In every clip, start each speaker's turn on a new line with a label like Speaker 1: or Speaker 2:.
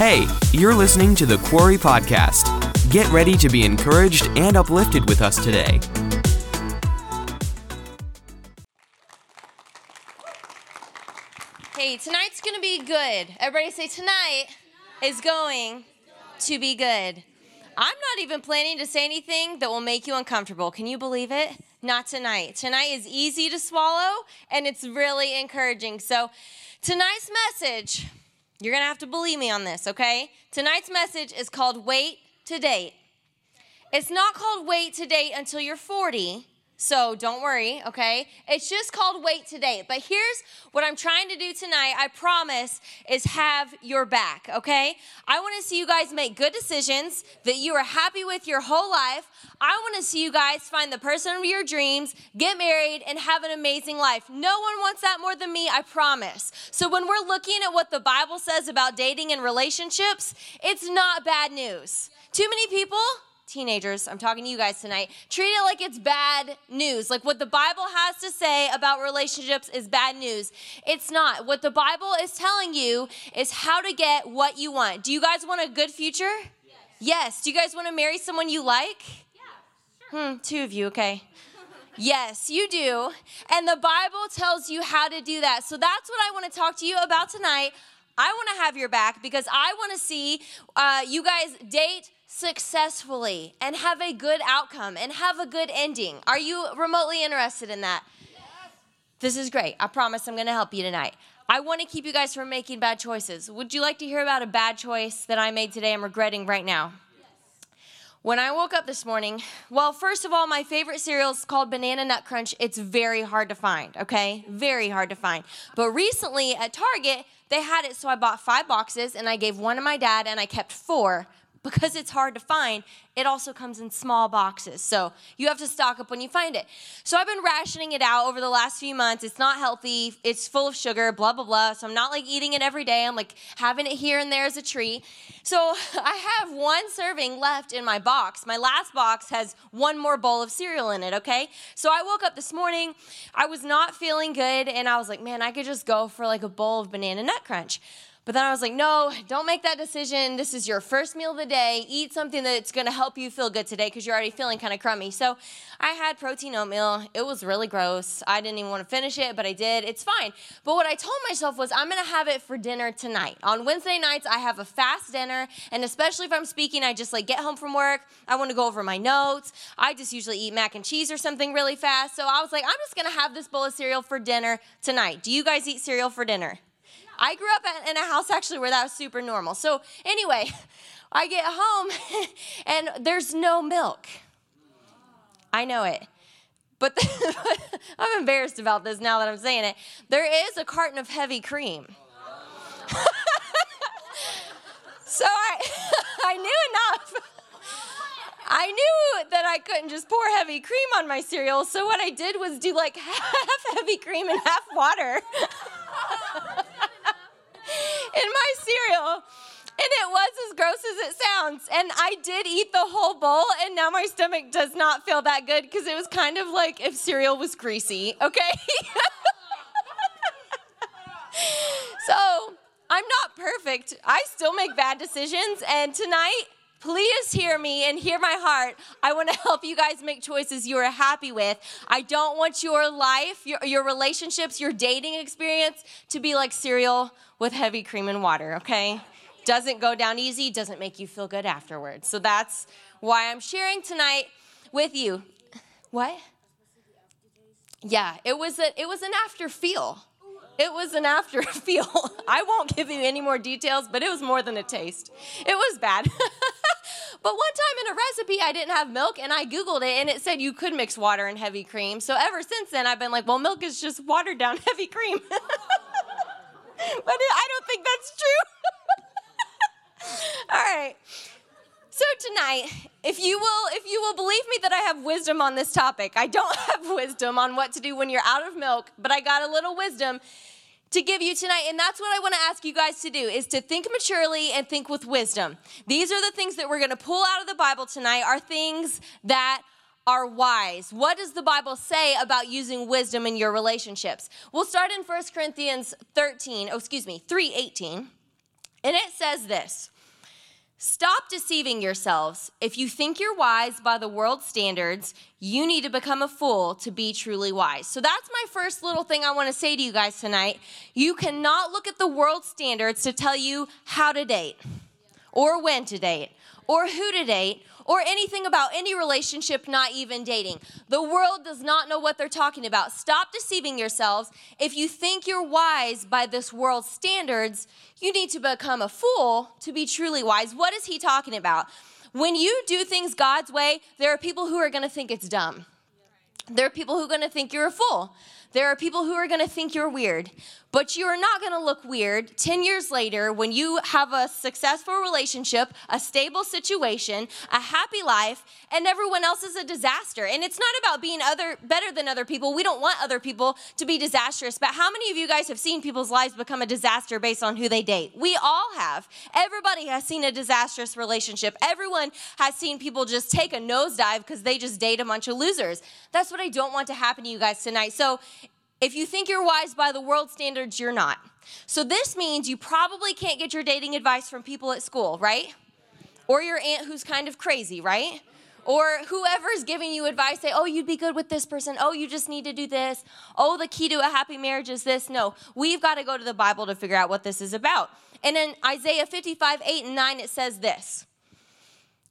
Speaker 1: Hey, you're listening to the Quarry Podcast. Get ready to be encouraged and uplifted with us today.
Speaker 2: Hey, tonight's gonna be good. Everybody say, tonight is going to be good. I'm not even planning to say anything that will make you uncomfortable. Can you believe it? Not tonight. Tonight is easy to swallow and it's really encouraging. So, tonight's message you're going to have to believe me on this, okay? Tonight's message is called Wait to Date. It's not called Wait to Date until you're 40. So don't worry, okay? It's just called Wait to Date. But here's what I'm trying to do tonight, I promise, is have your back, okay? I wanna see you guys make good decisions that you are happy with your whole life. I wanna see you guys find the person of your dreams, get married, and have an amazing life. No one wants that more than me, I promise. So when we're looking at what the Bible says about dating and relationships, it's not bad news. Too many people, teenagers, I'm talking to you guys tonight, treat it like it's bad news. Like what the Bible has to say about relationships is bad news. It's not. What the Bible is telling you is how to get what you want. Do you guys want a good future? Yes. yes. Do you guys want to marry someone you like? Yeah. Sure. Hmm, two of you, okay. Yes, you do. And the Bible tells you how to do that. So that's what I want to talk to you about tonight. I want to have your back because I want to see uh, you guys date successfully and have a good outcome and have a good ending. Are you remotely interested in that? Yes. This is great. I promise I'm going to help you tonight. I want to keep you guys from making bad choices. Would you like to hear about a bad choice that I made today I'm regretting right now? When I woke up this morning, well, first of all, my favorite cereal is called Banana Nut Crunch. It's very hard to find, okay? Very hard to find. But recently at Target, they had it, so I bought five boxes and I gave one to my dad and I kept four because it's hard to find, it also comes in small boxes. So you have to stock up when you find it. So I've been rationing it out over the last few months. It's not healthy, it's full of sugar, blah, blah, blah. So I'm not like eating it every day. I'm like having it here and there as a treat. So I have one serving left in my box. My last box has one more bowl of cereal in it, okay? So I woke up this morning, I was not feeling good, and I was like, man, I could just go for like a bowl of banana nut crunch. But then I was like, no, don't make that decision. This is your first meal of the day. Eat something that's to help you feel good today because you're already feeling kind of crummy. So I had protein oatmeal. It was really gross. I didn't even want to finish it, but I did. It's fine. But what I told myself was, I'm to have it for dinner tonight. On Wednesday nights, I have a fast dinner. And especially if I'm speaking, I just like get home from work. I want to go over my notes. I just usually eat mac and cheese or something really fast. So I was like, I'm just to have this bowl of cereal for dinner tonight. Do you guys eat cereal for dinner? I grew up in a house actually where that was super normal. So, anyway, I get home and there's no milk. I know it. But the, I'm embarrassed about this now that I'm saying it. There is a carton of heavy cream. so I, I knew enough. I knew that I couldn't just pour heavy cream on my cereal. So what I did was do like half heavy cream and half water in my cereal. And it was as gross as it sounds. And I did eat the whole bowl, and now my stomach does not feel that good because it was kind of like if cereal was greasy, okay? so I'm not perfect. I still make bad decisions. And tonight, please hear me and hear my heart. I want to help you guys make choices you are happy with. I don't want your life, your, your relationships, your dating experience to be like cereal with heavy cream and water, okay? Doesn't go down easy, doesn't make you feel good afterwards. So that's why I'm sharing tonight with you. What? Yeah, it was a, it was an after feel. It was an after feel. I won't give you any more details, but it was more than a taste. It was bad. but one time in a recipe, I didn't have milk, and I Googled it, and it said you could mix water and heavy cream. So ever since then, I've been like, well, milk is just watered down heavy cream. but I don't think that's true. All right. So tonight, if you will if you will believe me that I have wisdom on this topic. I don't have wisdom on what to do when you're out of milk, but I got a little wisdom to give you tonight and that's what i want to ask you guys to do is to think maturely and think with wisdom these are the things that we're going to pull out of the bible tonight are things that are wise. What does the Bible say about using wisdom in your relationships? We'll start in 1 Corinthians 13, oh excuse me, 3:18. And it says this Stop deceiving yourselves. If you think you're wise by the world's standards, you need to become a fool to be truly wise. So that's my first little thing I want to say to you guys tonight. You cannot look at the world's standards to tell you how to date, or when to date, or who to date, or anything about any relationship, not even dating. The world does not know what they're talking about. Stop deceiving yourselves. If you think you're wise by this world's standards, you need to become a fool to be truly wise. What is he talking about? When you do things God's way, there are people who are to think it's dumb. There are people who are to think you're a fool. There are people who are to think you're weird, but you are not going to look weird 10 years later when you have a successful relationship, a stable situation, a happy life, and everyone else is a disaster. And it's not about being other better than other people. We don't want other people to be disastrous, but how many of you guys have seen people's lives become a disaster based on who they date? We all have. Everybody has seen a disastrous relationship. Everyone has seen people just take a nosedive because they just date a bunch of losers. That's what I don't want to happen to you guys tonight. So if you think you're wise by the world standards, you're not. So this means you probably can't get your dating advice from people at school, right? Or your aunt who's kind of crazy, right? Or whoever's giving you advice, say, oh, you'd be good with this person. Oh, you just need to do this. Oh, the key to a happy marriage is this. No, we've got to go to the Bible to figure out what this is about. And in Isaiah 55, 8 and 9, it says this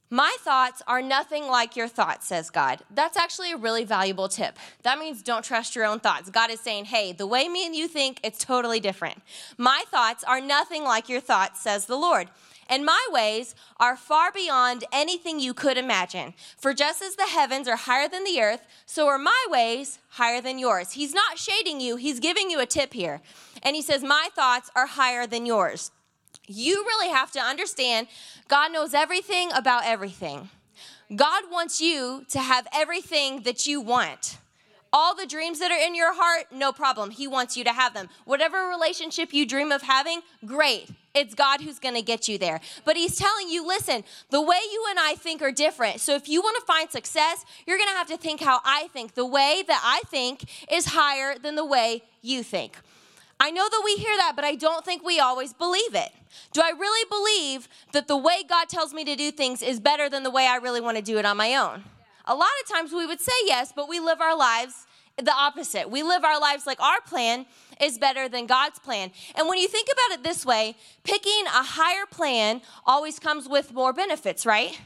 Speaker 2: my thoughts are nothing like your thoughts, says God. That's actually a really valuable tip. That means don't trust your own thoughts. God is saying, hey, the way me and you think, it's totally different. My thoughts are nothing like your thoughts, says the Lord. And my ways are far beyond anything you could imagine. For just as the heavens are higher than the earth, so are my ways higher than yours. He's not shading you, he's giving you a tip here. And he says, My thoughts are higher than yours. You really have to understand God knows everything about everything. God wants you to have everything that you want. All the dreams that are in your heart, no problem. He wants you to have them. Whatever relationship you dream of having, great. It's God who's going to get you there. But He's telling you, listen, the way you and I think are different. So if you want to find success, you're going to have to think how I think. The way that I think is higher than the way you think. I know that we hear that, but I don't think we always believe it. Do I really believe that the way God tells me to do things is better than the way I really want to do it on my own? A lot of times we would say yes, but we live our lives the opposite. We live our lives like our plan is better than God's plan. And when you think about it this way, picking a higher plan always comes with more benefits, right?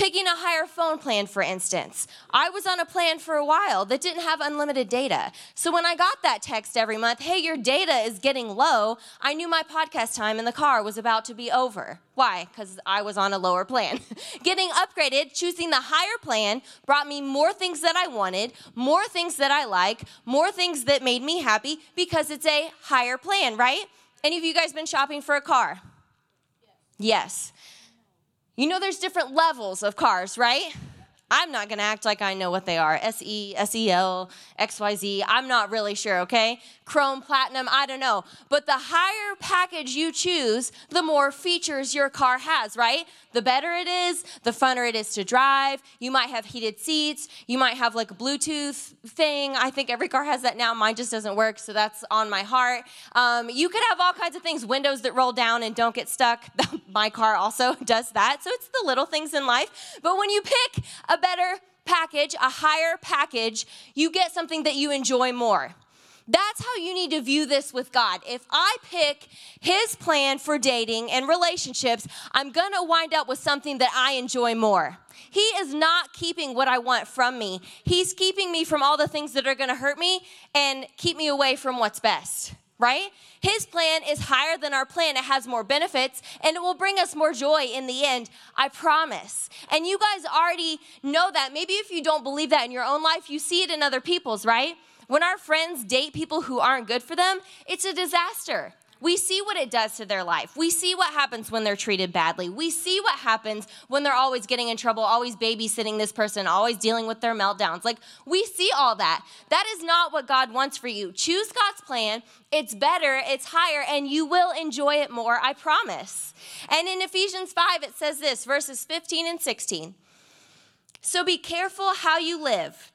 Speaker 2: Picking a higher phone plan, for instance. I was on a plan for a while that didn't have unlimited data. So when I got that text every month, hey, your data is getting low, I knew my podcast time in the car was about to be over. Why? Because I was on a lower plan. Getting upgraded, choosing the higher plan, brought me more things that I wanted, more things that I like, more things that made me happy because it's a higher plan, right? Any of you guys been shopping for a car? Yes. yes. You know, there's different levels of cars, right? I'm not gonna act like I know what they are. SE, SEL, XYZ. I'm not really sure, okay? Chrome, platinum, I don't know. But the higher package you choose, the more features your car has, right? The better it is, the funner it is to drive. You might have heated seats. You might have like a Bluetooth thing. I think every car has that now. Mine just doesn't work, so that's on my heart. Um, you could have all kinds of things windows that roll down and don't get stuck. my car also does that. So it's the little things in life. But when you pick a better package, a higher package, you get something that you enjoy more. That's how you need to view this with God. If I pick His plan for dating and relationships, I'm going to wind up with something that I enjoy more. He is not keeping what I want from me, He's keeping me from all the things that are going to hurt me and keep me away from what's best right? His plan is higher than our plan. It has more benefits and it will bring us more joy in the end. I promise. And you guys already know that. Maybe if you don't believe that in your own life, you see it in other people's, right? When our friends date people who aren't good for them, it's a disaster. We see what it does to their life. We see what happens when they're treated badly. We see what happens when they're always getting in trouble, always babysitting this person, always dealing with their meltdowns. Like, we see all that. That is not what God wants for you. Choose God's plan. It's better, it's higher, and you will enjoy it more, I promise. And in Ephesians 5, it says this verses 15 and 16. So be careful how you live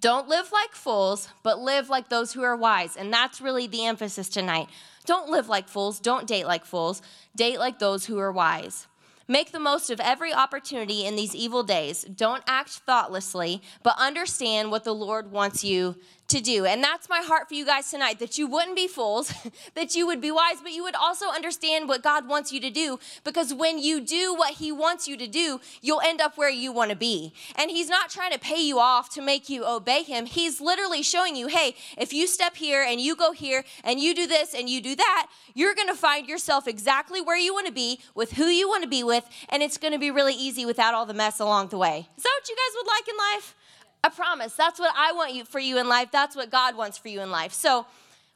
Speaker 2: Don't live like fools, but live like those who are wise. And that's really the emphasis tonight. Don't live like fools. Don't date like fools. Date like those who are wise. Make the most of every opportunity in these evil days. Don't act thoughtlessly, but understand what the Lord wants you to do. And that's my heart for you guys tonight that you wouldn't be fools, that you would be wise, but you would also understand what God wants you to do because when you do what He wants you to do, you'll end up where you want to be. And He's not trying to pay you off to make you obey Him. He's literally showing you, hey, if you step here and you go here and you do this and you do that, you're going to find yourself exactly where you want to be with who you want to be with, and it's going to be really easy without all the mess along the way. Is that what you guys would like in life? I promise. That's what I want you for you in life. That's what God wants for you in life. So,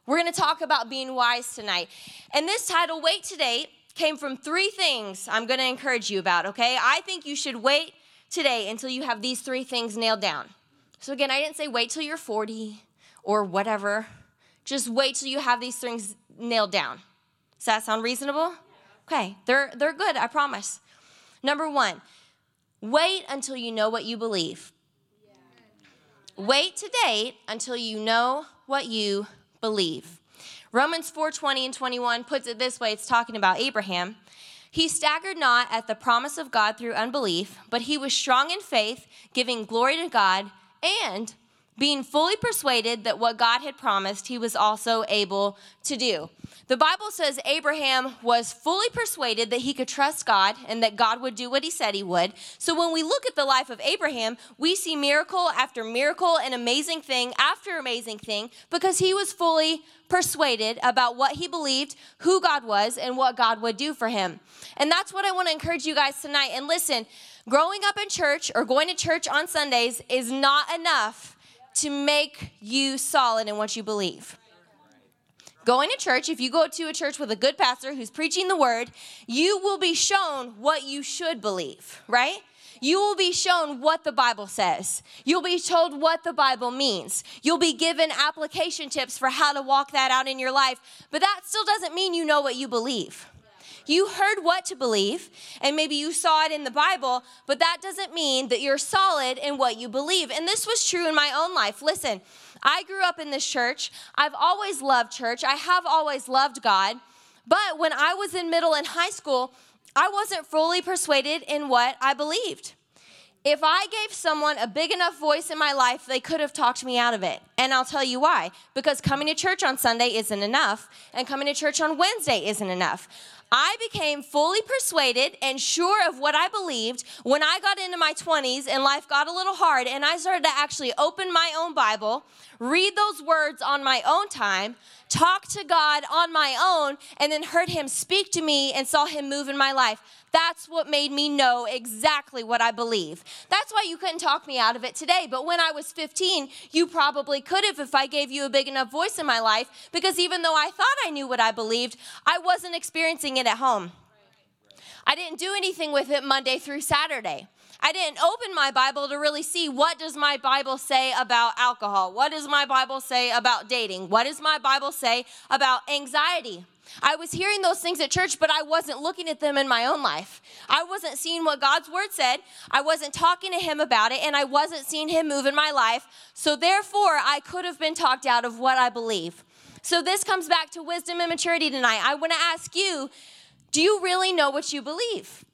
Speaker 2: we're going to talk about being wise tonight. And this title, Wait to Date, came from three things I'm going to encourage you about, okay? I think you should wait to date until you have these three things nailed down. So, again, I didn't say wait till you're 40 or whatever. Just wait till you have these things nailed down. Does that sound reasonable? Okay, they're, they're good, I promise. Number one, wait until you know what you believe. Wait to date until you know what you believe. Romans 4:20 and 21 puts it this way, it's talking about Abraham. He staggered not at the promise of God through unbelief, but he was strong in faith, giving glory to God, and being fully persuaded that what God had promised, he was also able to do. The Bible says Abraham was fully persuaded that he could trust God and that God would do what he said he would. So when we look at the life of Abraham, we see miracle after miracle and amazing thing after amazing thing because he was fully persuaded about what he believed, who God was, and what God would do for him. And that's what I want to encourage you guys tonight. And listen, growing up in church or going to church on Sundays is not enough to make you solid in what you believe going to church, if you go to a church with a good pastor who's preaching the word, you will be shown what you should believe, right? You will be shown what the Bible says. You'll be told what the Bible means. You'll be given application tips for how to walk that out in your life. But that still doesn't mean you know what you believe. You heard what to believe, and maybe you saw it in the Bible, but that doesn't mean that you're solid in what you believe. And this was true in my own life. Listen, I grew up in this church. I've always loved church. I have always loved God. But when I was in middle and high school, I wasn't fully persuaded in what I believed. If I gave someone a big enough voice in my life, they could have talked me out of it. And I'll tell you why. Because coming to church on Sunday isn't enough, and coming to church on Wednesday isn't enough. I became fully persuaded and sure of what I believed when I got into my 20s and life got a little hard and I started to actually open my own Bible, read those words on my own time, talk to God on my own, and then heard Him speak to me and saw Him move in my life. That's what made me know exactly what I believe. That's why you couldn't talk me out of it today. But when I was 15, you probably could have if I gave you a big enough voice in my life, because even though I thought I knew what I believed, I wasn't experiencing it at home. I didn't do anything with it Monday through Saturday. I didn't open my Bible to really see what does my Bible say about alcohol? What does my Bible say about dating? What does my Bible say about anxiety? I was hearing those things at church, but I wasn't looking at them in my own life. I wasn't seeing what God's word said. I wasn't talking to Him about it, and I wasn't seeing Him move in my life. So, therefore, I could have been talked out of what I believe. So, this comes back to wisdom and maturity tonight. I want to ask you do you really know what you believe?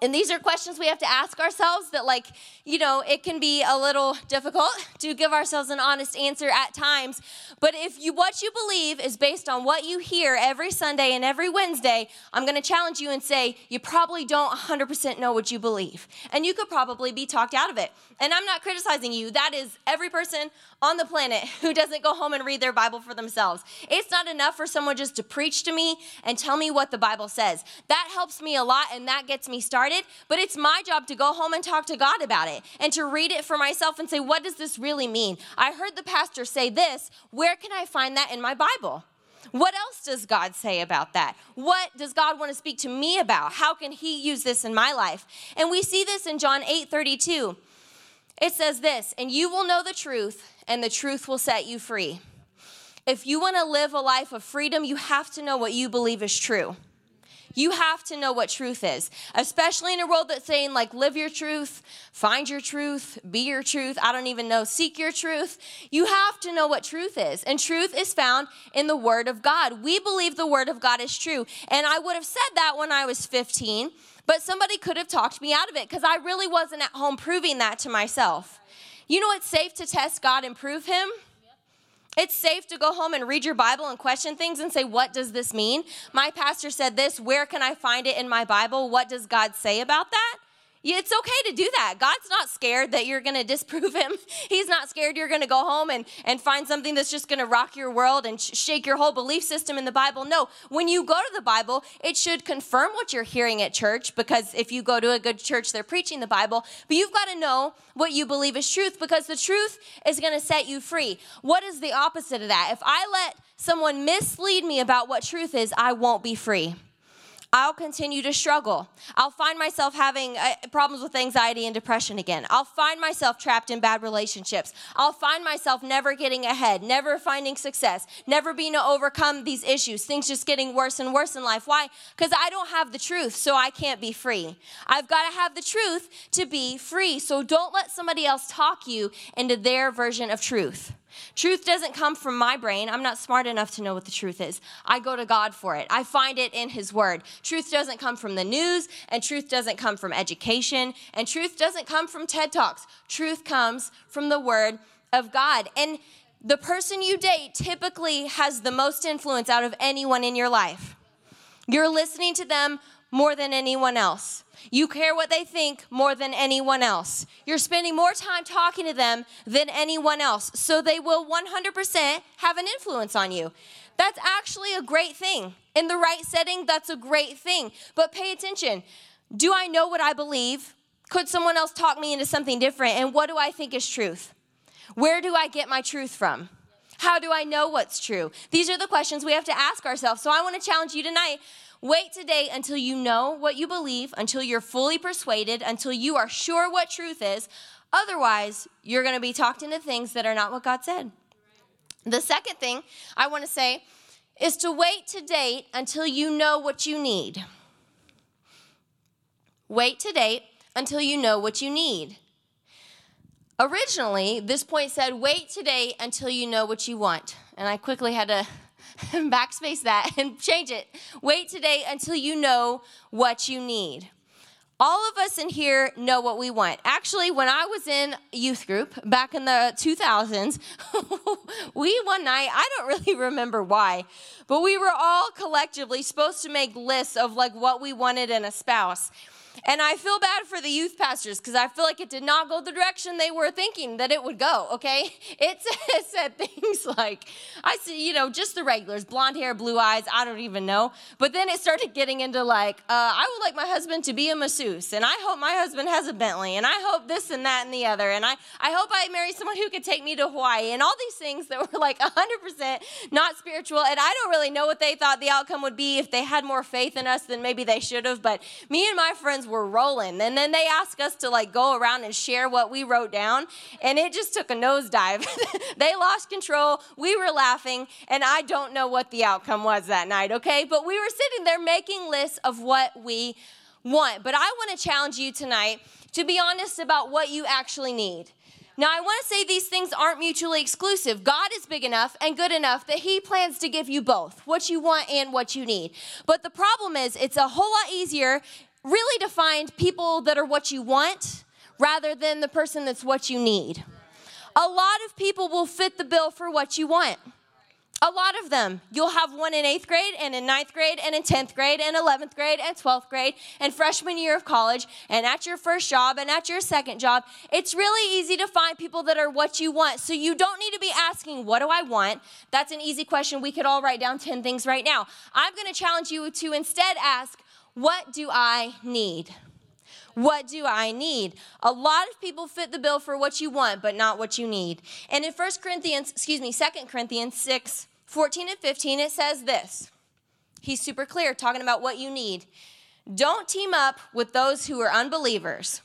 Speaker 2: And these are questions we have to ask ourselves that, like, you know, it can be a little difficult to give ourselves an honest answer at times. But if you what you believe is based on what you hear every Sunday and every Wednesday, I'm going to challenge you and say you probably don't 100% know what you believe. And you could probably be talked out of it. And I'm not criticizing you. That is every person on the planet who doesn't go home and read their Bible for themselves. It's not enough for someone just to preach to me and tell me what the Bible says. That helps me a lot and that gets me started, but it's my job to go home and talk to God about it and to read it for myself and say, what does this really mean? I heard the pastor say this. Where can I find that in my Bible? What else does God say about that? What does God want to speak to me about? How can He use this in my life? And we see this in John 8 32. It says this, and you will know the truth, and the truth will set you free. If you want to live a life of freedom, you have to know what you believe is true. You have to know what truth is, especially in a world that's saying, like, live your truth, find your truth, be your truth. I don't even know, seek your truth. You have to know what truth is. And truth is found in the Word of God. We believe the Word of God is true. And I would have said that when I was 15, but somebody could have talked me out of it because I really wasn't at home proving that to myself. You know, it's safe to test God and prove Him. It's safe to go home and read your Bible and question things and say, What does this mean? My pastor said this. Where can I find it in my Bible? What does God say about that? It's okay to do that. God's not scared that you're going to disprove him. He's not scared you're going to go home and, and find something that's just going to rock your world and sh- shake your whole belief system in the Bible. No, when you go to the Bible, it should confirm what you're hearing at church because if you go to a good church, they're preaching the Bible. But you've got to know what you believe is truth because the truth is going to set you free. What is the opposite of that? If I let someone mislead me about what truth is, I won't be free. I'll continue to struggle. I'll find myself having uh, problems with anxiety and depression again. I'll find myself trapped in bad relationships. I'll find myself never getting ahead, never finding success, never being to overcome these issues, things just getting worse and worse in life. Why? Because I don't have the truth, so I can't be free. I've got to have the truth to be free. So don't let somebody else talk you into their version of truth. Truth doesn't come from my brain. I'm not smart enough to know what the truth is. I go to God for it. I find it in His Word. Truth doesn't come from the news, and truth doesn't come from education, and truth doesn't come from TED Talks. Truth comes from the Word of God. And the person you date typically has the most influence out of anyone in your life. You're listening to them more than anyone else. You care what they think more than anyone else. You're spending more time talking to them than anyone else. So they will 100% have an influence on you. That's actually a great thing. In the right setting, that's a great thing. But pay attention. Do I know what I believe? Could someone else talk me into something different? And what do I think is truth? Where do I get my truth from? How do I know what's true? These are the questions we have to ask ourselves. So I want to challenge you tonight Wait to date until you know what you believe, until you're fully persuaded, until you are sure what truth is. Otherwise, you're going to be talked into things that are not what God said. The second thing I want to say is to wait to date until you know what you need. Wait to date until you know what you need. Originally, this point said, wait to date until you know what you want. And I quickly had to backspace that and change it. Wait to date until you know what you need. All of us in here know what we want. Actually, when I was in youth group back in the 2000s, we one night, I don't really remember why, but we were all collectively supposed to make lists of like what we wanted in a spouse. And I feel bad for the youth pastors because I feel like it did not go the direction they were thinking that it would go, okay? It said things like, I see, you know, just the regulars, blonde hair, blue eyes, I don't even know. But then it started getting into like, uh, I would like my husband to be a masseuse, and I hope my husband has a Bentley, and I hope this and that and the other, and I, I hope I marry someone who could take me to Hawaii, and all these things that were like 100% not spiritual. And I don't really know what they thought the outcome would be if they had more faith in us than maybe they should have. But me and my friends were rolling. And then they asked us to like go around and share what we wrote down. And it just took a nosedive. they lost control. We were laughing. And I don't know what the outcome was that night, okay? But we were sitting there making lists of what we want. But I want to challenge you tonight to be honest about what you actually need. Now, I want to say these things aren't mutually exclusive. God is big enough and good enough that He plans to give you both what you want and what you need. But the problem is, it's a whole lot easier really to find people that are what you want rather than the person that's what you need. A lot of people will fit the bill for what you want. A lot of them. You'll have one in eighth grade, and in ninth grade, and in 10th grade, and 11th grade, and 12th grade, and freshman year of college, and at your first job, and at your second job. It's really easy to find people that are what you want. So you don't need to be asking, What do I want? That's an easy question. We could all write down 10 things right now. I'm going to challenge you to instead ask, what do I need? What do I need? A lot of people fit the bill for what you want, but not what you need. And in 1 Corinthians, excuse me, 2 Corinthians 6, 14 and 15, it says this. He's super clear talking about what you need. Don't team up with those who are unbelievers.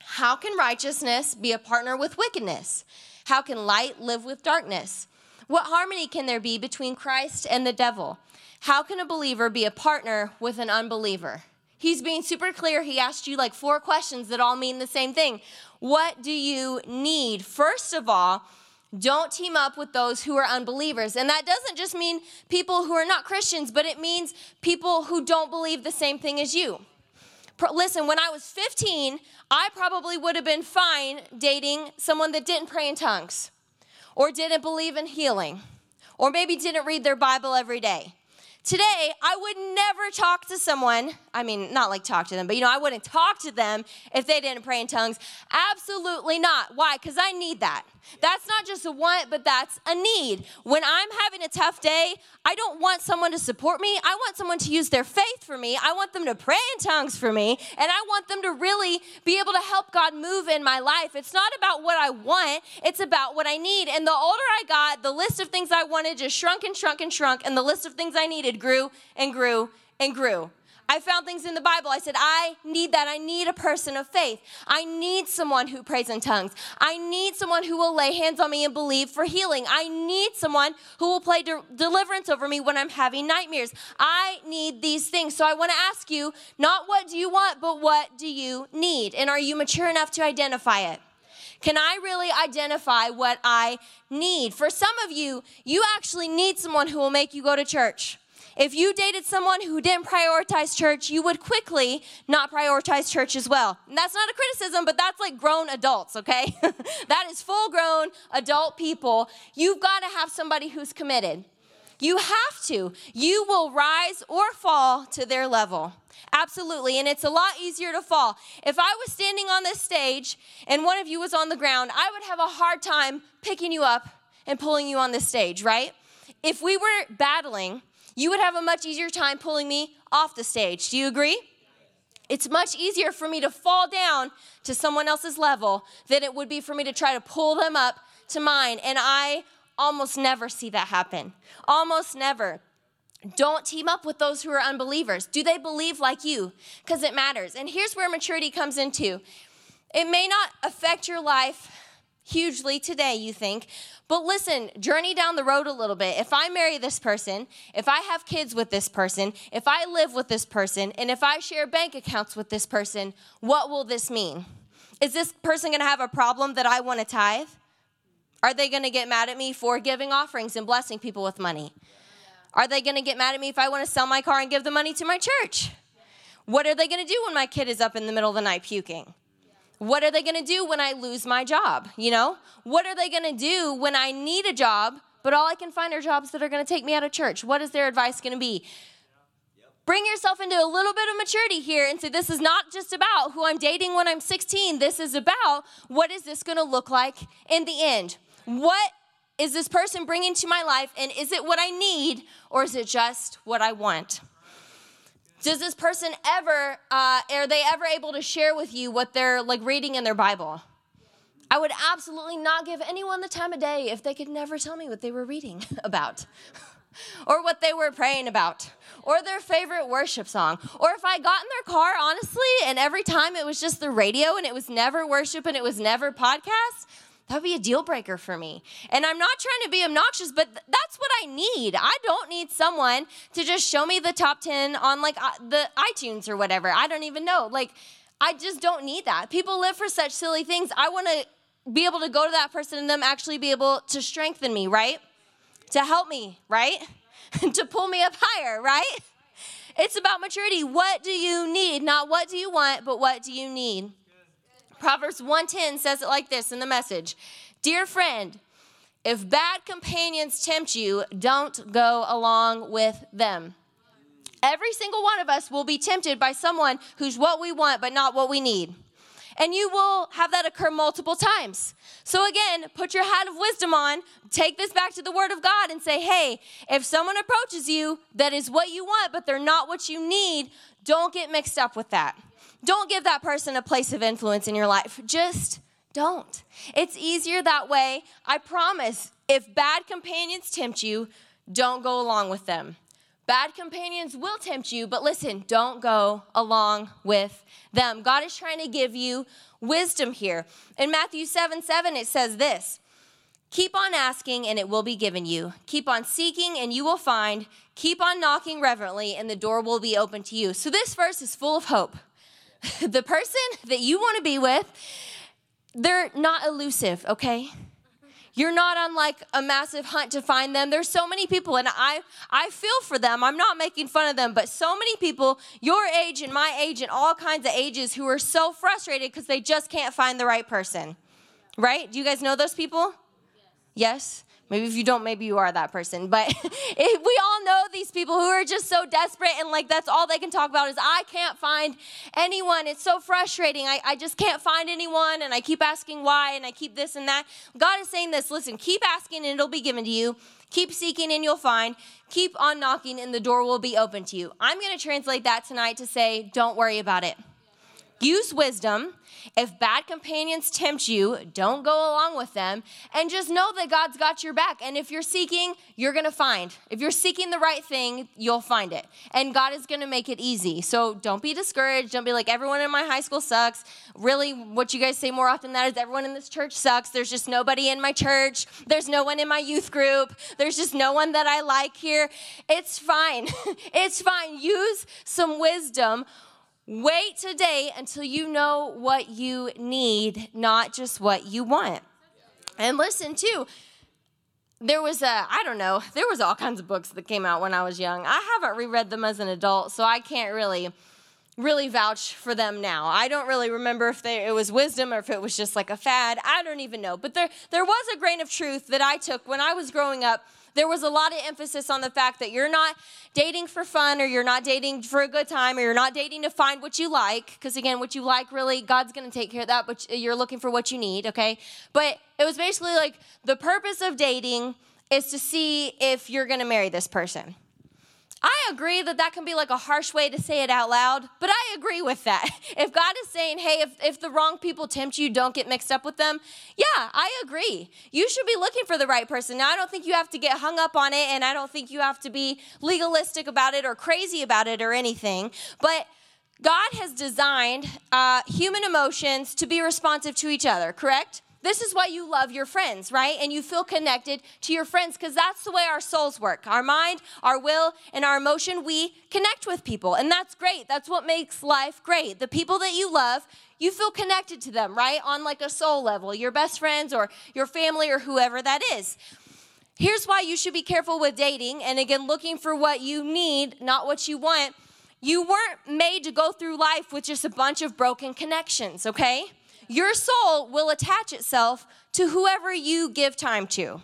Speaker 2: How can righteousness be a partner with wickedness? How can light live with darkness? What harmony can there be between Christ and the devil? How can a believer be a partner with an unbeliever? He's being super clear. He asked you like four questions that all mean the same thing. What do you need? First of all, don't team up with those who are unbelievers. And that doesn't just mean people who are not Christians, but it means people who don't believe the same thing as you. Listen, when I was 15, I probably would have been fine dating someone that didn't pray in tongues or didn't believe in healing or maybe didn't read their Bible every day. Today, I would never talk to someone, I mean, not like talk to them, but you know, I wouldn't talk to them if they didn't pray in tongues. Absolutely not. Why? Because I need that. That's not just a want, but that's a need. When I'm having a tough day, I don't want someone to support me. I want someone to use their faith for me. I want them to pray in tongues for me. And I want them to really be able to help God move in my life. It's not about what I want, it's about what I need. And the older I got, the list of things I wanted just shrunk and shrunk and shrunk. And the list of things I needed grew and grew and grew. I found things in the Bible. I said, I need that. I need a person of faith. I need someone who prays in tongues. I need someone who will lay hands on me and believe for healing. I need someone who will play de- deliverance over me when I'm having nightmares. I need these things. So I want to ask you not what do you want, but what do you need? And are you mature enough to identify it? Can I really identify what I need? For some of you, you actually need someone who will make you go to church. If you dated someone who didn't prioritize church, you would quickly not prioritize church as well. And that's not a criticism, but that's like grown adults, okay? that is full grown adult people. You've got to have somebody who's committed. You have to. You will rise or fall to their level. Absolutely. And it's a lot easier to fall. If I was standing on this stage and one of you was on the ground, I would have a hard time picking you up and pulling you on this stage, right? If we were battling, you would have a much easier time pulling me off the stage. Do you agree? It's much easier for me to fall down to someone else's level than it would be for me to try to pull them up to mine. And I almost never see that happen. Almost never. Don't team up with those who are unbelievers. Do they believe like you? Because it matters. And here's where maturity comes into it may not affect your life hugely today, you think. But listen, journey down the road a little bit. If I marry this person, if I have kids with this person, if I live with this person, and if I share bank accounts with this person, what will this mean? Is this person gonna have a problem that I wanna tithe? Are they gonna get mad at me for giving offerings and blessing people with money? Are they gonna get mad at me if I wanna sell my car and give the money to my church? What are they gonna do when my kid is up in the middle of the night puking? What are they going to do when I lose my job? You know? What are they going to do when I need a job, but all I can find are jobs that are going to take me out of church? What is their advice going to be? Bring yourself into a little bit of maturity here and say, this is not just about who I'm dating when I'm 16. This is about what is this going to look like in the end? What is this person bringing to my life? And is it what I need or is it just what I want? Does this person ever, uh, are they ever able to share with you what they're like reading in their Bible? I would absolutely not give anyone the time of day if they could never tell me what they were reading about, or what they were praying about, or their favorite worship song. Or if I got in their car, honestly, and every time it was just the radio and it was never worship and it was never podcast, that would be a deal breaker for me. And I'm not trying to be obnoxious, but th- that's what I need. I don't need someone to just show me the top 10 on like uh, the iTunes or whatever. I don't even know. Like, I just don't need that. People live for such silly things. I want to be able to go to that person and them actually be able to strengthen me, right? To help me, right? to pull me up higher, right? It's about maturity. What do you need? Not what do you want, but what do you need? Proverbs 110 says it like this in the message Dear friend, if bad companions tempt you, don't go along with them. Every single one of us will be tempted by someone who's what we want, but not what we need. And you will have that occur multiple times. So, again, put your hat of wisdom on, take this back to the Word of God, and say, hey, if someone approaches you that is what you want, but they're not what you need, don't get mixed up with that. Don't give that person a place of influence in your life. Just don't. It's easier that way. I promise. If bad companions tempt you, don't go along with them. Bad companions will tempt you, but listen, don't go along with them. God is trying to give you wisdom here. In Matthew 7 7, it says this Keep on asking and it will be given you. Keep on seeking and you will find. Keep on knocking reverently and the door will be open to you. So this verse is full of hope. the person that you want to be with, they're not elusive, okay? You're not on like a massive hunt to find them. There's so many people, and I, I feel for them. I'm not making fun of them, but so many people, your age and my age, and all kinds of ages, who are so frustrated because they just can't find the right person. Right? Do you guys know those people? Yes? Maybe if you don't, maybe you are that person. But we all know these people who are just so desperate and like that's all they can talk about is I can't find anyone. It's so frustrating. I, I just can't find anyone and I keep asking why and I keep this and that. God is saying this listen, keep asking and it'll be given to you. Keep seeking and you'll find. Keep on knocking and the door will be open to you. I'm going to translate that tonight to say, don't worry about it. Use wisdom if bad companions tempt you, don't go along with them and just know that God's got your back. And if you're seeking, you're going to find. If you're seeking the right thing, you'll find it. And God is going to make it easy. So don't be discouraged. Don't be like, everyone in my high school sucks. Really, what you guys say more often than that is everyone in this church sucks. There's just nobody in my church. There's no one in my youth group. There's just no one that I like here. It's fine. it's fine. Use some wisdom Wait to date until you know what you need, not just what you want. And listen, too, there was a, I don't know, there was all kinds of books that came out when I was young. I haven't reread them as an adult, so I can't really really vouch for them now. I don't really remember if they, it was wisdom or if it was just like a fad. I don't even know. But there, there was a grain of truth that I took when I was growing up there was a lot of emphasis on the fact that you're not dating for fun or you're not dating for a good time or you're not dating to find what you like. Because again, what you like really, God's going to take care of that, but you're looking for what you need, okay? But it was basically like the purpose of dating is to see if you're going to marry this person. I agree that that can be like a harsh way to say it out loud, but I agree with that. If God is saying, hey, if, if the wrong people tempt you, don't get mixed up with them, yeah, I agree. You should be looking for the right person. Now, I don't think you have to get hung up on it, and I don't think you have to be legalistic about it or crazy about it or anything, but God has designed uh, human emotions to be responsive to each other, correct? This is why you love your friends, right? And you feel connected to your friends because that's the way our souls work. Our mind, our will, and our emotion, we connect with people. And that's great. That's what makes life great. The people that you love, you feel connected to them, right? On like a soul level, your best friends or your family or whoever that is. Here's why you should be careful with dating and again, looking for what you need, not what you want. You weren't made to go through life with just a bunch of broken connections, okay? Your soul will attach itself to whoever you give time to.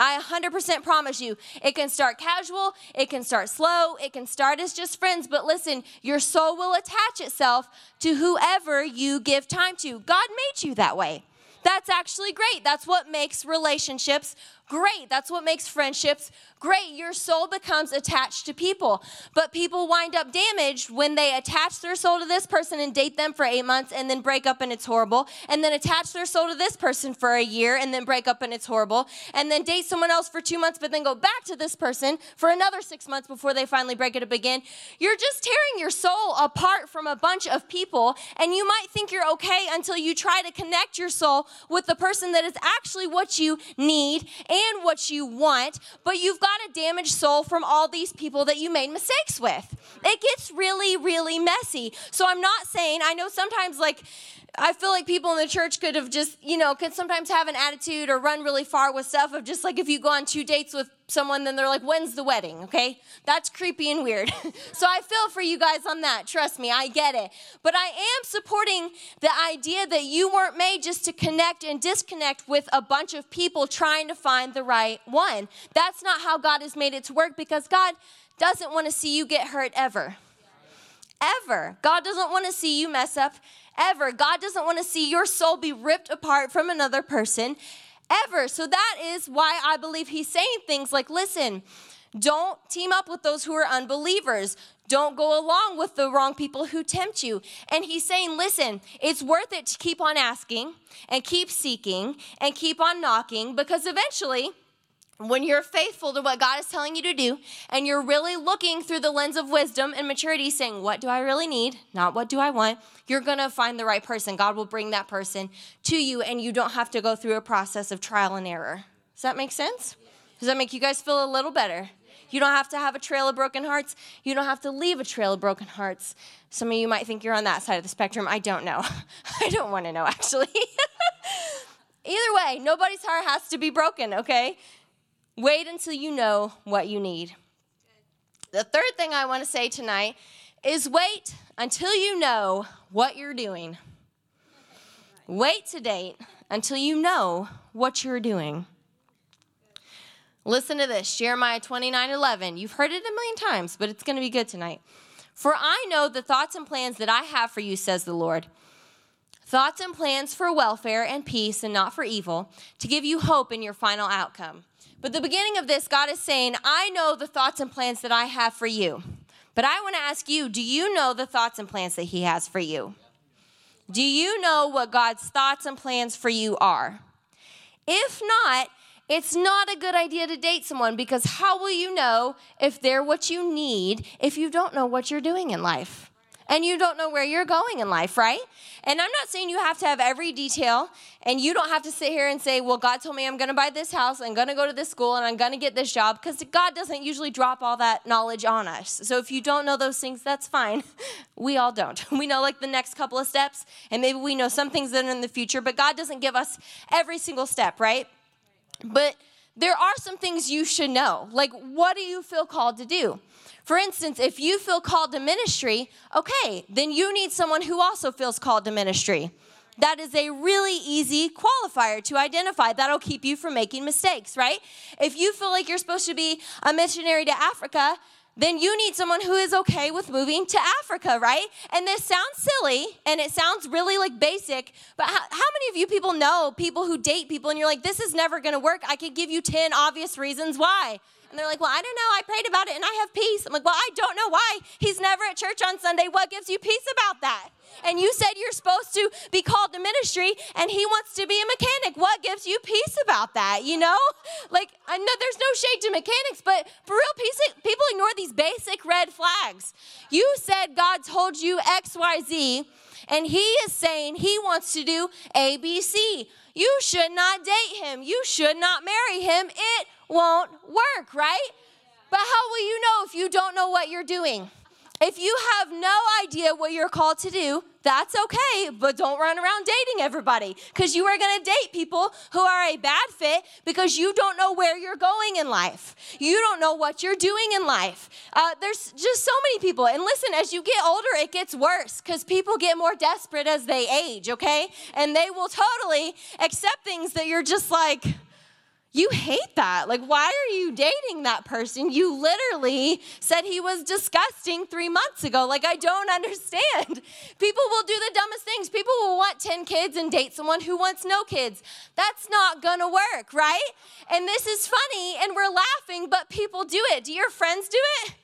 Speaker 2: I 100% promise you, it can start casual, it can start slow, it can start as just friends, but listen, your soul will attach itself to whoever you give time to. God made you that way. That's actually great. That's what makes relationships great. That's what makes friendships great. Your soul becomes attached to people. But people wind up damaged when they attach their soul to this person and date them for eight months and then break up and it's horrible. And then attach their soul to this person for a year and then break up and it's horrible. And then date someone else for two months, but then go back to this person for another six months before they finally break it up again. You're just tearing your soul apart from a bunch of people. And you might think you're okay until you try to connect your soul with the person that is actually what you need and what you want, but you've got a damaged soul from all these people that you made mistakes with. It gets really, really messy. So I'm not saying, I know sometimes like, I feel like people in the church could have just, you know, could sometimes have an attitude or run really far with stuff of just like if you go on two dates with someone, then they're like, when's the wedding? Okay? That's creepy and weird. so I feel for you guys on that. Trust me, I get it. But I am supporting the idea that you weren't made just to connect and disconnect with a bunch of people trying to find the right one. That's not how God has made it to work because God doesn't want to see you get hurt ever. Ever. God doesn't want to see you mess up ever. God doesn't want to see your soul be ripped apart from another person ever. So that is why I believe he's saying things like, listen, don't team up with those who are unbelievers. Don't go along with the wrong people who tempt you. And he's saying, listen, it's worth it to keep on asking and keep seeking and keep on knocking because eventually when you're faithful to what God is telling you to do, and you're really looking through the lens of wisdom and maturity, saying, What do I really need? Not what do I want? You're gonna find the right person. God will bring that person to you, and you don't have to go through a process of trial and error. Does that make sense? Does that make you guys feel a little better? You don't have to have a trail of broken hearts. You don't have to leave a trail of broken hearts. Some of you might think you're on that side of the spectrum. I don't know. I don't wanna know, actually. Either way, nobody's heart has to be broken, okay? Wait until you know what you need. The third thing I want to say tonight is wait until you know what you're doing. Wait to date until you know what you're doing. Listen to this Jeremiah 29 11. You've heard it a million times, but it's going to be good tonight. For I know the thoughts and plans that I have for you, says the Lord. Thoughts and plans for welfare and peace and not for evil, to give you hope in your final outcome. But the beginning of this, God is saying, I know the thoughts and plans that I have for you. But I want to ask you, do you know the thoughts and plans that He has for you? Do you know what God's thoughts and plans for you are? If not, it's not a good idea to date someone because how will you know if they're what you need if you don't know what you're doing in life? And you don't know where you're going in life, right? And I'm not saying you have to have every detail and you don't have to sit here and say, well, God told me I'm to buy this house, I'm to go to this school, and I'm to get this job because God doesn't usually drop all that knowledge on us. So if you don't know those things, that's fine. We all don't. We know like the next couple of steps, and maybe we know some things that are in the future, but God doesn't give us every single step, right? But there are some things you should know. Like, what do you feel called to do? For instance, if you feel called to ministry, okay, then you need someone who also feels called to ministry. That is a really easy qualifier to identify. That'll keep you from making mistakes, right? If you feel like you're supposed to be a missionary to Africa, then you need someone who is okay with moving to Africa, right? And this sounds silly and it sounds really like basic, but how, how, many of you people know people who date people and you're like, this is never gonna work? I could give you 10 obvious reasons why. And they're like, well, I don't know. I prayed about it and I have peace. I'm like, well, I don't know why. He's never at church on Sunday. What gives you peace about that? And you said you're supposed to be called to ministry and he wants to be a mechanic. What gives you peace about that? You know? Like, I know there's no shade to mechanics, but for real, people ignore these basic red flags. You said God told you XYZ and he is saying he wants to do ABC. You should not date him. You should not marry him. It won't work, right? But how will you know if you don't know what you're doing? If you have no idea what you're called to do, that's okay, but don't run around dating everybody because you are going to date people who are a bad fit because you don't know where you're going in life. You don't know what you're doing in life. Uh, there's just so many people. And listen, as you get older, it gets worse because people get more desperate as they age, okay? And they will totally accept things that you're just like, you hate that. Like, why are you dating that person? You literally said he was disgusting three months ago. Like, I don't understand. People will do the dumbest things. People will want 10 kids and date someone who wants no kids. That's not gonna work, right? And this is funny and we're laughing, but people do it. Do your friends do it?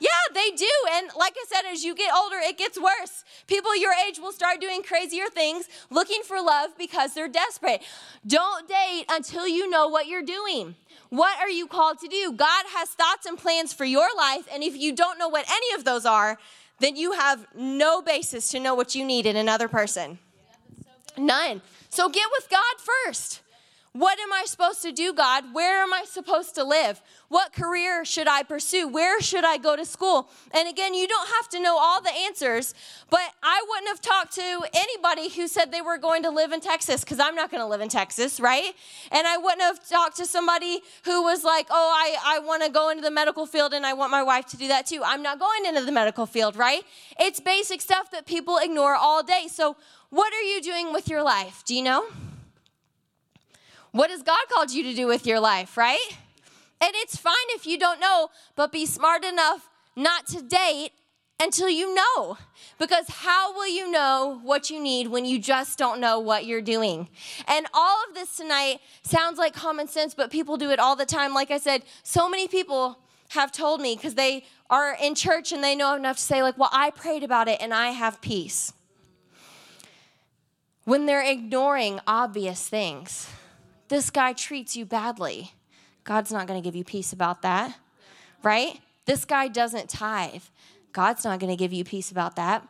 Speaker 2: Yeah, they do. And like I said, as you get older, it gets worse. People your age will start doing crazier things, looking for love because they're desperate. Don't date until you know what you're doing. What are you called to do? God has thoughts and plans for your life. And if you don't know what any of those are, then you have no basis to know what you need in another person. None. So get with God first. What am I supposed to do, God? Where am I supposed to live? What career should I pursue? Where should I go to school? And again, you don't have to know all the answers, but I wouldn't have talked to anybody who said they were going to live in Texas because I'm not going to live in Texas, right? And I wouldn't have talked to somebody who was like, oh, I, I want to go into the medical field and I want my wife to do that too. I'm not going into the medical field, right? It's basic stuff that people ignore all day. So, what are you doing with your life? Do you know? What has God called you to do with your life, right? And it's fine if you don't know, but be smart enough not to date until you know. Because how will you know what you need when you just don't know what you're doing? And all of this tonight sounds like common sense, but people do it all the time. Like I said, so many people have told me because they are in church and they know enough to say, like, well, I prayed about it and I have peace. When they're ignoring obvious things this guy treats you badly. God's not going to give you peace about that, right? This guy doesn't tithe. God's not going to give you peace about that.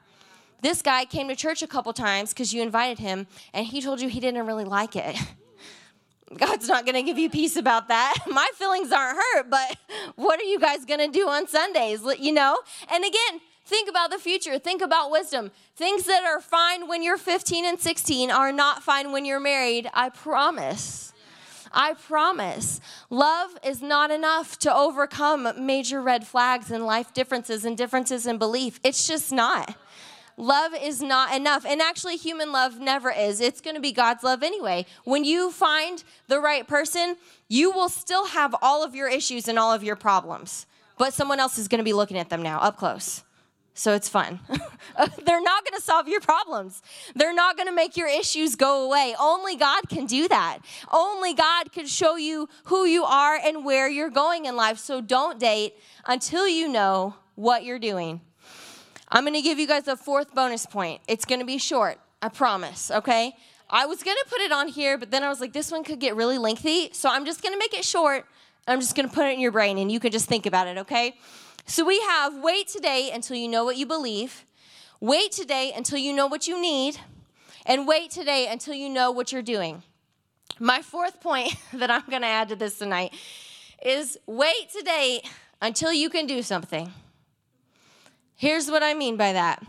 Speaker 2: This guy came to church a couple times because you invited him and he told you he didn't really like it. God's not going to give you peace about that. My feelings aren't hurt, but what are you guys going to do on Sundays? You know? And again, think about the future. Think about wisdom. Things that are fine when you're 15 and 16 are not fine when you're married. I promise. I promise. Love is not enough to overcome major red flags and life differences and differences in belief. It's just not. Love is not enough. And actually, human love never is. It's going to be God's love anyway. When you find the right person, you will still have all of your issues and all of your problems, but someone else is going to be looking at them now up close. So it's fun. They're not going to solve your problems. They're not going to make your issues go away. Only God can do that. Only God can show you who you are and where you're going in life. So don't date until you know what you're doing. I'm going to give you guys a fourth bonus point. It's going to be short, I promise, okay? I was going to put it on here, but then I was like, this one could get really lengthy. So I'm just going to make it short. I'm just going to put it in your brain and you can just think about it, okay? So we have wait to date until you know what you believe, wait to date until you know what you need, and wait to date until you know what you're doing. My fourth point that I'm going to add to this tonight is wait to date until you can do something. Here's what I mean by that.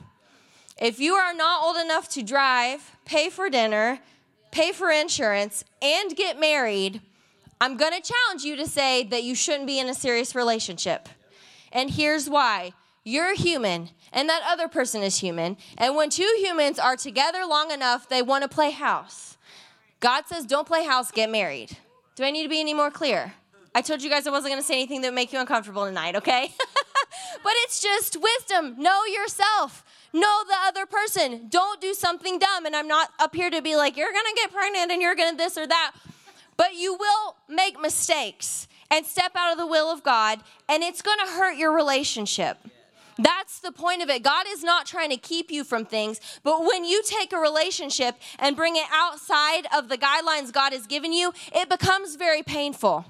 Speaker 2: If you are not old enough to drive, pay for dinner, pay for insurance, and get married, I'm going to challenge you to say that you shouldn't be in a serious relationship. And here's why you're human, and that other person is human. And when two humans are together long enough, they want to play house. God says, don't play house, get married. Do I need to be any more clear? I told you guys I wasn't going to say anything that would make you uncomfortable tonight, okay? but it's just wisdom. Know yourself. Know the other person. Don't do something dumb. And I'm not up here to be like, you're going to get pregnant and you're going to this or that. But you will make mistakes and step out of the will of God, and it's going to hurt your relationship. That's the point of it. God is not trying to keep you from things, but when you take a relationship and bring it outside of the guidelines God has given you, it becomes very painful.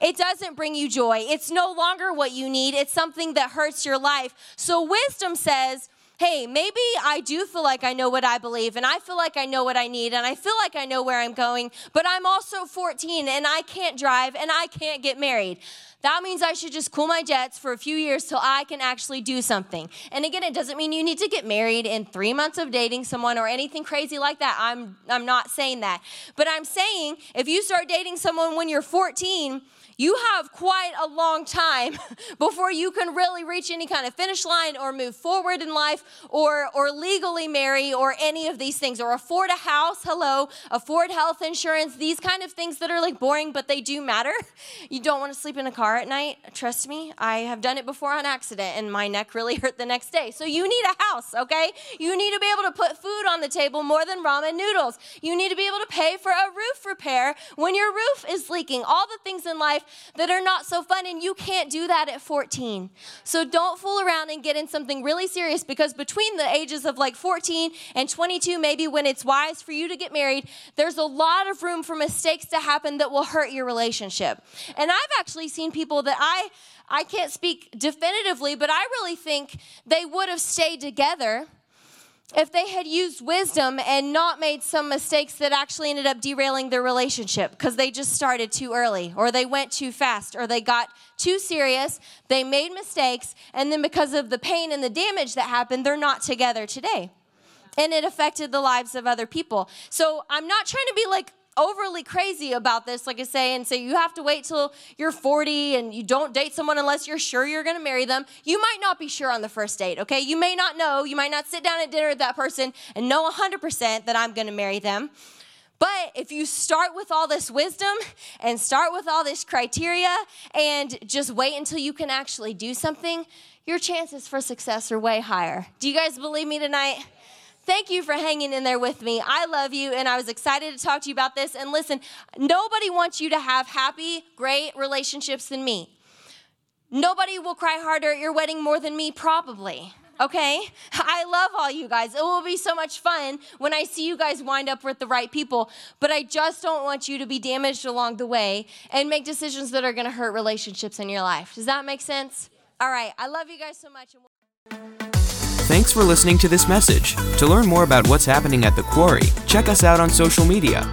Speaker 2: It doesn't bring you joy. It's no longer what you need. It's something that hurts your life. So wisdom says, hey, maybe I do feel like I know what I believe and I feel like I know what I need and I feel like I know where I'm going, but I'm also 14 and I can't drive and I can't get married. That means I should just cool my jets for a few years till I can actually do something. And again, it doesn't mean you need to get married in three months of dating someone or anything crazy like that. I'm, I'm not saying that. But I'm saying if you start dating someone when you're 14, you have quite a long time before you can really reach any kind of finish line or move forward in life or, or legally marry or any of these things or afford a house, hello, afford health insurance, these kind of things that are like boring, but they do matter. You don't want to sleep in a car at night. Trust me, I have done it before on accident and my neck really hurt the next day. So you need a house, okay? You need to be able to put food on the table more than ramen noodles. You need to be able to pay for a roof repair when your roof is leaking. All the things in life that are not so fun, and you can't do that at 14. So don't fool around and get in something really serious because between the ages of like 14 and 22, maybe when it's wise for you to get married, there's a lot of room for mistakes to happen that will hurt your relationship. And I've actually seen people that I I can't speak definitively, but I really think they would have stayed together if they had used wisdom and not made some mistakes that actually ended up derailing their relationship because they just started too early or they went too fast or they got too serious, they made mistakes, and then because of the pain and the damage that happened, they're not together today. And it affected the lives of other people. So I'm not trying to be like, overly crazy about this, like I say, and say you have to wait till you're 40 and you don't date someone unless you're sure you're to marry them. You might not be sure on the first date, okay? You may not know. You might not sit down at dinner with that person and know 100% that I'm to marry them. But if you start with all this wisdom and start with all this criteria and just wait until you can actually do something, your chances for success are way higher. Do you guys believe me tonight? Thank you for hanging in there with me. I love you, and I was excited to talk to you about this. And listen, nobody wants you to have happy, great relationships than me. Nobody will cry harder at your wedding more than me, probably. Okay? I love all you guys. It will be so much fun when I see you guys wind up with the right people, but I just don't want you to be damaged along the way and make decisions that are to hurt relationships in your life. Does that make sense? All right. I love you guys so much.
Speaker 1: Thanks for listening to this message. To learn more about what's happening at the Quarry, check us out on social media.